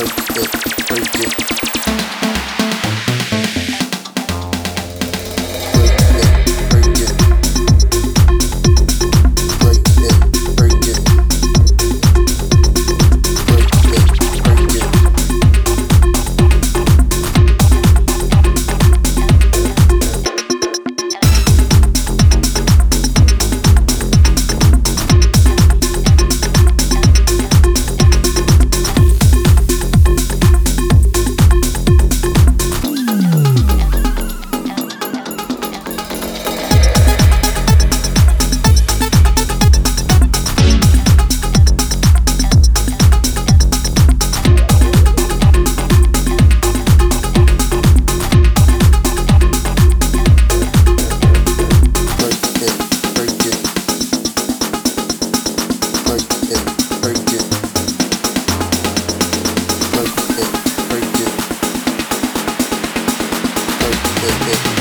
break it, break it. Thank you.